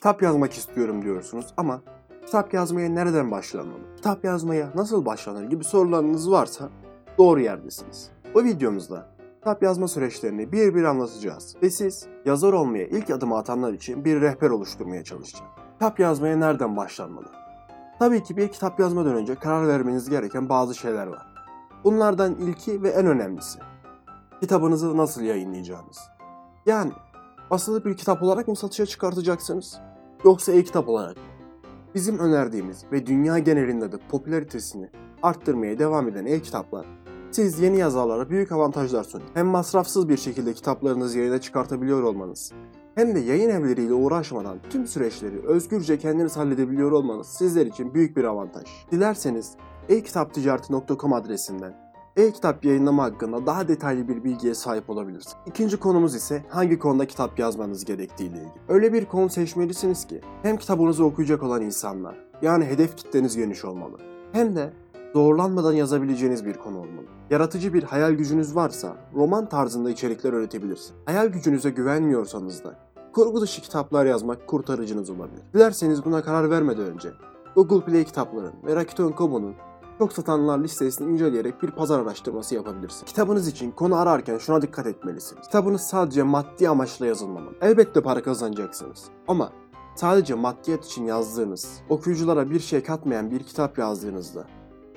Kitap yazmak istiyorum diyorsunuz ama kitap yazmaya nereden başlanmalı? Kitap yazmaya nasıl başlanır gibi sorularınız varsa doğru yerdesiniz. Bu videomuzda kitap yazma süreçlerini bir bir anlatacağız ve siz yazar olmaya ilk adımı atanlar için bir rehber oluşturmaya çalışacağım. Kitap yazmaya nereden başlanmalı? Tabii ki bir kitap yazmadan önce karar vermeniz gereken bazı şeyler var. Bunlardan ilki ve en önemlisi kitabınızı nasıl yayınlayacağınız. Yani basılı bir kitap olarak mı satışa çıkartacaksınız yoksa e-kitap olarak mı? Bizim önerdiğimiz ve dünya genelinde de popülaritesini arttırmaya devam eden e-kitaplar siz yeni yazarlara büyük avantajlar sunuyor. Hem masrafsız bir şekilde kitaplarınızı yayına çıkartabiliyor olmanız hem de yayın evleriyle uğraşmadan tüm süreçleri özgürce kendiniz halledebiliyor olmanız sizler için büyük bir avantaj. Dilerseniz e-kitapticareti.com adresinden e-kitap yayınlama hakkında daha detaylı bir bilgiye sahip olabilirsiniz. İkinci konumuz ise hangi konuda kitap yazmanız gerektiği ile ilgili. Öyle bir konu seçmelisiniz ki hem kitabınızı okuyacak olan insanlar yani hedef kitleniz geniş olmalı hem de zorlanmadan yazabileceğiniz bir konu olmalı. Yaratıcı bir hayal gücünüz varsa roman tarzında içerikler üretebilirsiniz. Hayal gücünüze güvenmiyorsanız da kurgu dışı kitaplar yazmak kurtarıcınız olabilir. Dilerseniz buna karar vermeden önce Google Play kitapların ve Rakuten Kobo'nun çok satanlar listesini inceleyerek bir pazar araştırması yapabilirsiniz. Kitabınız için konu ararken şuna dikkat etmelisiniz. Kitabınız sadece maddi amaçla yazılmamalı. Elbette para kazanacaksınız. Ama sadece maddiyat için yazdığınız, okuyuculara bir şey katmayan bir kitap yazdığınızda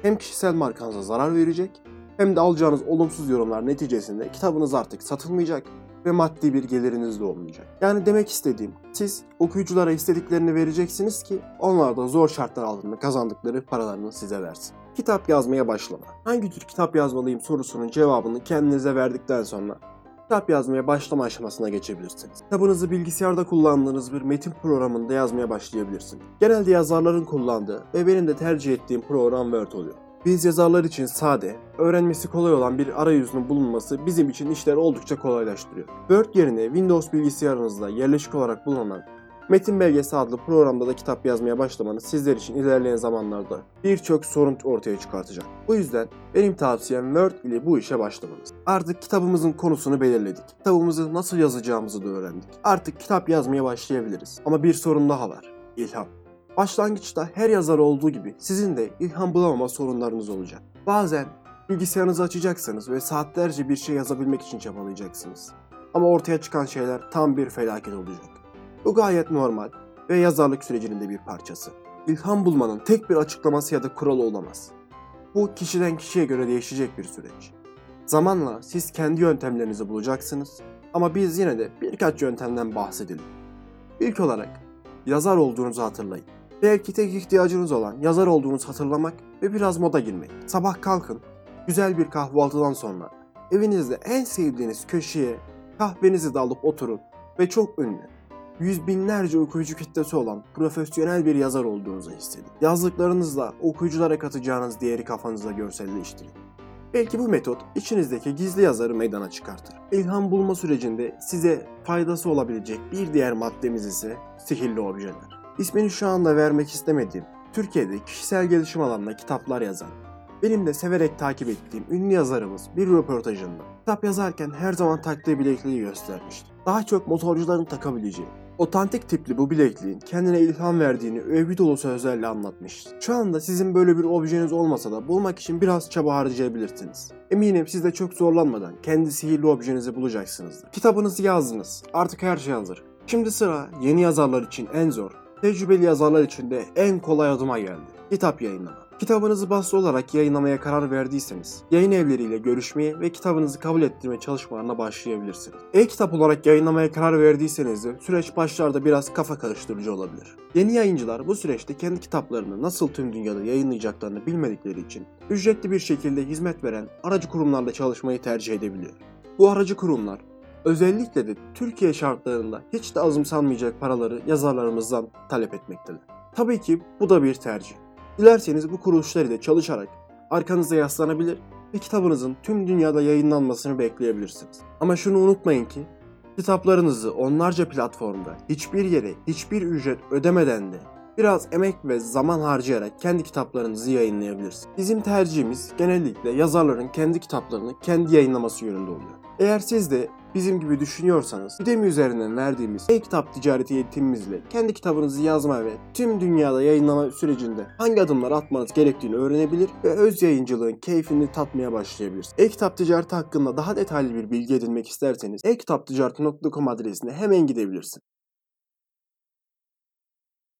hem kişisel markanıza zarar verecek hem de alacağınız olumsuz yorumlar neticesinde kitabınız artık satılmayacak ve maddi bir geliriniz de olmayacak. Yani demek istediğim siz okuyuculara istediklerini vereceksiniz ki onlar da zor şartlar altında kazandıkları paralarını size versin. Kitap yazmaya başlama. Hangi tür kitap yazmalıyım sorusunun cevabını kendinize verdikten sonra kitap yazmaya başlama aşamasına geçebilirsiniz. Kitabınızı bilgisayarda kullandığınız bir metin programında yazmaya başlayabilirsiniz. Genelde yazarların kullandığı ve benim de tercih ettiğim program Word oluyor. Biz yazarlar için sade, öğrenmesi kolay olan bir arayüzünün bulunması bizim için işleri oldukça kolaylaştırıyor. Word yerine Windows bilgisayarınızda yerleşik olarak bulunan Metin Belgesi adlı programda da kitap yazmaya başlamanız sizler için ilerleyen zamanlarda birçok sorun ortaya çıkartacak. Bu yüzden benim tavsiyem Word ile bu işe başlamanız. Artık kitabımızın konusunu belirledik. Kitabımızı nasıl yazacağımızı da öğrendik. Artık kitap yazmaya başlayabiliriz. Ama bir sorun daha var. İlham. Başlangıçta her yazar olduğu gibi sizin de ilham bulamama sorunlarınız olacak. Bazen bilgisayarınızı açacaksınız ve saatlerce bir şey yazabilmek için çabalayacaksınız. Ama ortaya çıkan şeyler tam bir felaket olacak. Bu gayet normal ve yazarlık sürecinin de bir parçası. İlham bulmanın tek bir açıklaması ya da kuralı olamaz. Bu kişiden kişiye göre değişecek bir süreç. Zamanla siz kendi yöntemlerinizi bulacaksınız ama biz yine de birkaç yöntemden bahsedelim. İlk olarak yazar olduğunuzu hatırlayın. Belki tek ihtiyacınız olan yazar olduğunuzu hatırlamak ve biraz moda girmek. Sabah kalkın, güzel bir kahvaltıdan sonra evinizde en sevdiğiniz köşeye kahvenizi de alıp oturun ve çok ünlü, yüz binlerce okuyucu kitlesi olan profesyonel bir yazar olduğunuzu hissedin. Yazdıklarınızla okuyuculara katacağınız değeri kafanızda görselleştirin. Belki bu metot içinizdeki gizli yazarı meydana çıkartır. İlham bulma sürecinde size faydası olabilecek bir diğer maddemiz ise sihirli objeler. İsmini şu anda vermek istemediğim, Türkiye'de kişisel gelişim alanında kitaplar yazan, benim de severek takip ettiğim ünlü yazarımız bir röportajında kitap yazarken her zaman taktığı bilekliği göstermişti. Daha çok motorcuların takabileceği, otantik tipli bu bilekliğin kendine ilham verdiğini övgü dolu sözlerle anlatmıştı. Şu anda sizin böyle bir objeniz olmasa da bulmak için biraz çaba harcayabilirsiniz. Eminim siz de çok zorlanmadan kendi sihirli objenizi bulacaksınızdır. Kitabınızı yazdınız. Artık her şey hazır. Şimdi sıra yeni yazarlar için en zor, tecrübeli yazarlar için de en kolay adıma geldi. Kitap yayınlama. Kitabınızı basılı olarak yayınlamaya karar verdiyseniz, yayın evleriyle görüşmeye ve kitabınızı kabul ettirme çalışmalarına başlayabilirsiniz. E-kitap olarak yayınlamaya karar verdiyseniz de süreç başlarda biraz kafa karıştırıcı olabilir. Yeni yayıncılar bu süreçte kendi kitaplarını nasıl tüm dünyada yayınlayacaklarını bilmedikleri için ücretli bir şekilde hizmet veren aracı kurumlarla çalışmayı tercih edebiliyor. Bu aracı kurumlar özellikle de Türkiye şartlarında hiç de azımsanmayacak paraları yazarlarımızdan talep etmektedir. Tabii ki bu da bir tercih. Dilerseniz bu kuruluşlar ile çalışarak arkanıza yaslanabilir ve kitabınızın tüm dünyada yayınlanmasını bekleyebilirsiniz. Ama şunu unutmayın ki kitaplarınızı onlarca platformda hiçbir yere hiçbir ücret ödemeden de biraz emek ve zaman harcayarak kendi kitaplarınızı yayınlayabilirsiniz. Bizim tercihimiz genellikle yazarların kendi kitaplarını kendi yayınlaması yönünde oluyor. Eğer siz de bizim gibi düşünüyorsanız Udemy üzerinden verdiğimiz e-kitap ticareti eğitimimizle kendi kitabınızı yazma ve tüm dünyada yayınlama sürecinde hangi adımlar atmanız gerektiğini öğrenebilir ve öz yayıncılığın keyfini tatmaya başlayabilirsiniz. E-kitap ticareti hakkında daha detaylı bir bilgi edinmek isterseniz e-kitapticareti.com adresine hemen gidebilirsiniz.